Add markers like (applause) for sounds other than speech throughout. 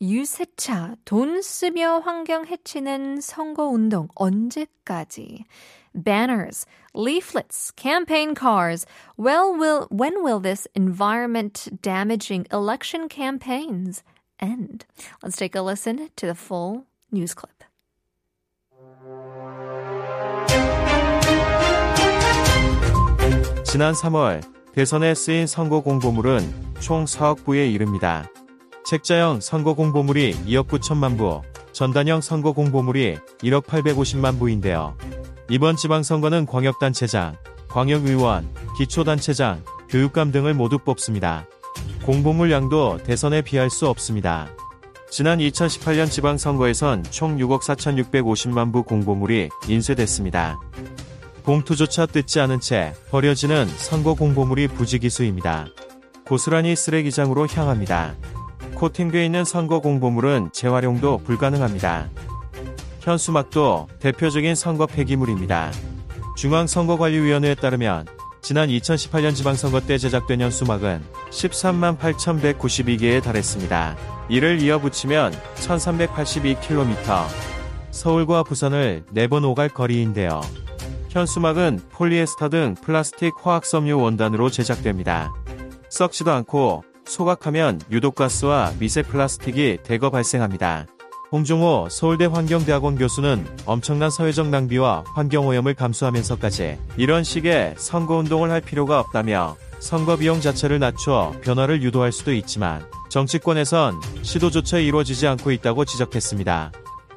유세차, 돈 쓰며 환경 해치는 선거운동 언제까지? Banners, leaflets, campaign cars. Well, will, when will this environment damaging election campaigns end? Let's take a listen to the full news clip. 지난 3월 대선에 쓰인 선거 공보물은 총 4억 부에 이릅니다. 책자형 선거 공보물이 2억 9천만 부, 전단형 선거 공보물이 1억 850만 부인데요. 이번 지방선거는 광역단체장, 광역의원, 기초단체장, 교육감 등을 모두 뽑습니다. 공보물 양도 대선에 비할 수 없습니다. 지난 2018년 지방선거에선 총 6억 4,650만 부 공보물이 인쇄됐습니다. 봉투조차 뜯지 않은 채 버려지는 선거 공보물이 부지기수입니다. 고스란히 쓰레기장으로 향합니다. 코팅되어 있는 선거 공보물은 재활용도 불가능합니다. 현수막도 대표적인 선거 폐기물입니다. 중앙선거관리위원회에 따르면 지난 2018년 지방선거 때 제작된 현수막은 13만 8,192개에 달했습니다. 이를 이어 붙이면 1,382km, 서울과 부산을 4번 오갈 거리인데요. 현수막은 폴리에스터 등 플라스틱 화학섬유 원단으로 제작됩니다. 썩지도 않고 소각하면 유독가스와 미세 플라스틱이 대거 발생합니다. 홍종호 서울대 환경대학원 교수는 엄청난 사회적 낭비와 환경오염을 감수하면서까지 이런 식의 선거운동을 할 필요가 없다며 선거 비용 자체를 낮춰 변화를 유도할 수도 있지만 정치권에선 시도조차 이루어지지 않고 있다고 지적했습니다.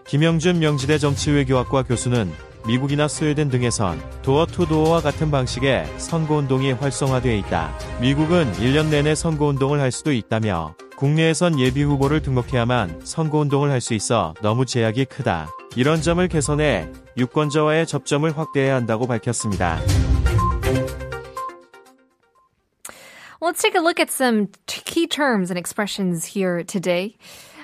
김영준 명지대 정치외교학과 교수는 미국이나 스웨덴 등에선 도어 투 도어와 같은 방식의 선거운동이 활성화되어 있다. 미국은 1년 내내 선거운동을 할 수도 있다며 국내에선 예비 후보를 등록해야만 선거운동을 할 수 있어 너무 제약이 크다. 이런 점을 개선해 유권자와의 접점을 확대해야 한다고 밝혔습니다. Let's take a look at some key terms and expressions here today.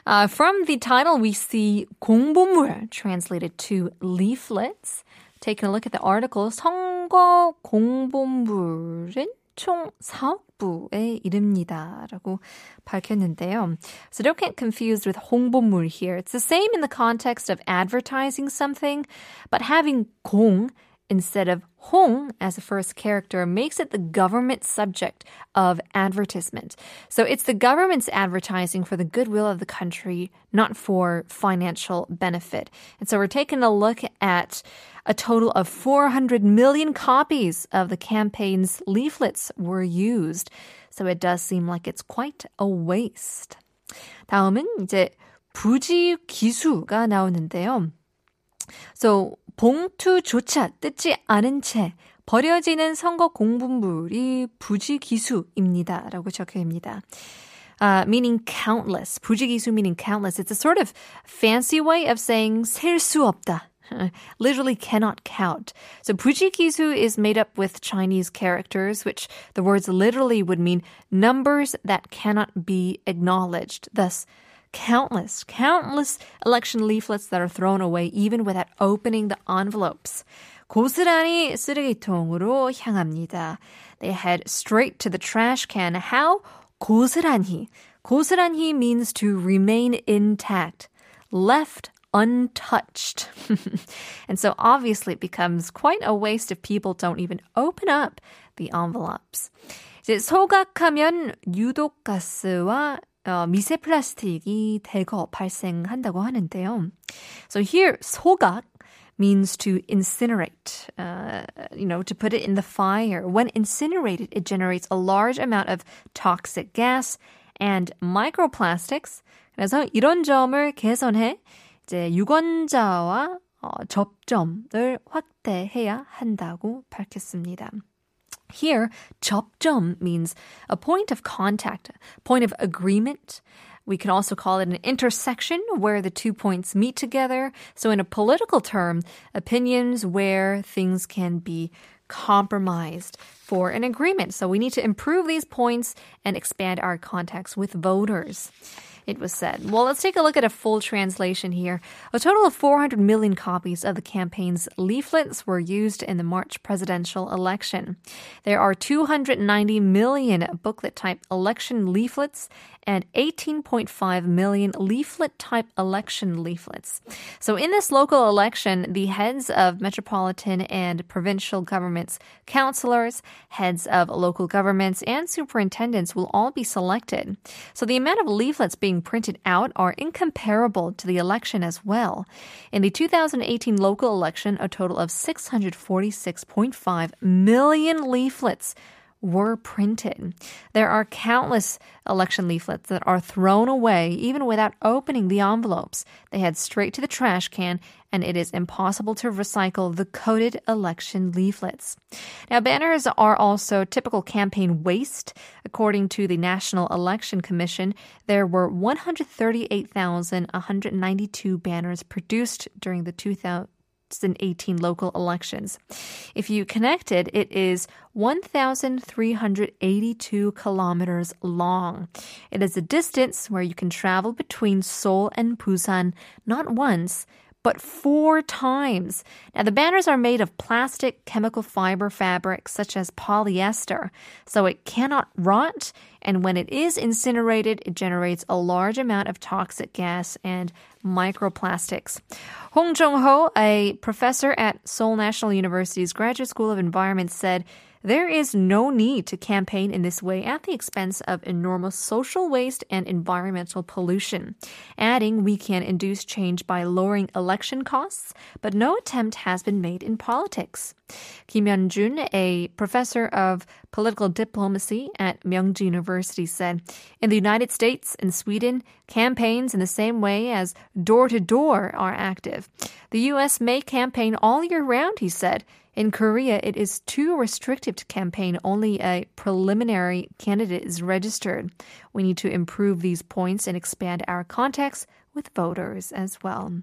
Uh, from the title, we see 공보물, translated to leaflets. Taking a look at the article, 선거 공보물은 총 4억 부에 이릅니다. 라고 밝혔는데요. So don't get confused with 홍보물 here. It's the same in the context of advertising something, but having 공 instead of Hong as the first character makes it the government subject of advertisement. So it's the government's advertising for the goodwill of the country, not for financial benefit. And so we're taking a look at a total of 400 million copies of the campaign's leaflets were used. So it does seem like it's quite a waste. 다음은 이제 부지 기수가 나오는데요. So 봉투조차 뜯지 않은 채 버려지는 선거 공분물이 부지기수입니다. 라고 적혀입니다. Uh, meaning countless. 부지기수 meaning countless. It's a sort of fancy way of saying 셀 수 없다. Literally cannot count. So 부지기수 is made up with Chinese characters, which the words literally would mean numbers that cannot be acknowledged. Thus, countless, countless election leaflets that are thrown away even without opening the envelopes. 고스란히 쓰레기통으로 향합니다. They head straight to the trash can. How? 고스란히. 고스란히 means to remain intact, left untouched. (laughs) and so obviously it becomes quite a waste if people don't even open up the envelopes. 이제 소각하면 유독가스와 어, 미세 플라스틱이 대거 발생한다고 하는데요. So here 소각 means to incinerate, uh, you know, to put it in the fire. When incinerated, it generates a large amount of toxic gas and microplastics. 그래서 이런 점을 개선해 이제 유권자와 어, 접점을 확대해야 한다고 밝혔습니다. Here, 접점 means a point of contact, point of agreement, We can also call it an intersection where the two points meet together. So in a political term, opinions where things can be compromised for an agreement. So we need to improve these points and expand our contacts with voters it was said. Well, let's take a look at a full translation here. A total of 400 million copies of the campaign's leaflets were used in the March presidential election. There are 290 million booklet type election leaflets and 18.5 million leaflet type election leaflets. So, in this local election, the heads of metropolitan and provincial governments, councillors, heads of local governments, and superintendents will all be selected. So, the amount of leaflets being printed out are incomparable to the election as well. In the 2018 local election, a total of 646.5 million leaflets were printed. There are countless election leaflets that are thrown away even without opening the envelopes. They head straight to the trash can, and it is impossible to recycle the coded election leaflets. Now, banners are also typical campaign waste. According to the National Election Commission, there were 138,192 banners produced during the 2000. 2018 local elections. If you connect it, it is 1,382 kilometers long. It is a distance where you can travel between Seoul and Busan not once, but four times. Now, the banners are made of plastic, chemical fiber fabric, such as polyester, so it cannot rot, and when it is incinerated, it generates a large amount of toxic gas and microplastics. Hong Jong-ho, a professor at Seoul National University's Graduate School of Environment, said, there is no need to campaign in this way at the expense of enormous social waste and environmental pollution. Adding, we can induce change by lowering election costs, but no attempt has been made in politics. Kim Hyun-jun, a professor of political diplomacy at Myungji University, said, In the United States and Sweden, campaigns in the same way as door to door are active. The U.S. may campaign all year round, he said. In Korea, it is too restrictive to campaign. Only a preliminary candidate is registered. We need to improve these points and expand our contacts with voters as well.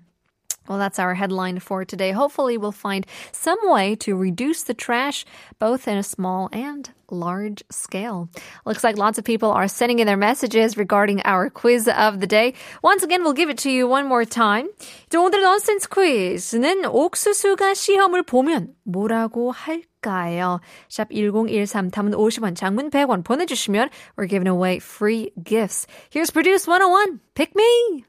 Well, that's our headline for today. Hopefully, we'll find some way to reduce the trash, both in a small and large scale. Looks like lots of people are sending in their messages regarding our quiz of the day. Once again, we'll give it to you one more time. 오늘의 넌센스 퀴즈는 옥수수가 시험을 보면 뭐라고 할까요? 샵 1013 담은 50원, 장문 100원 보내주시면 we're giving away free gifts. Here's Produce 101. Pick me!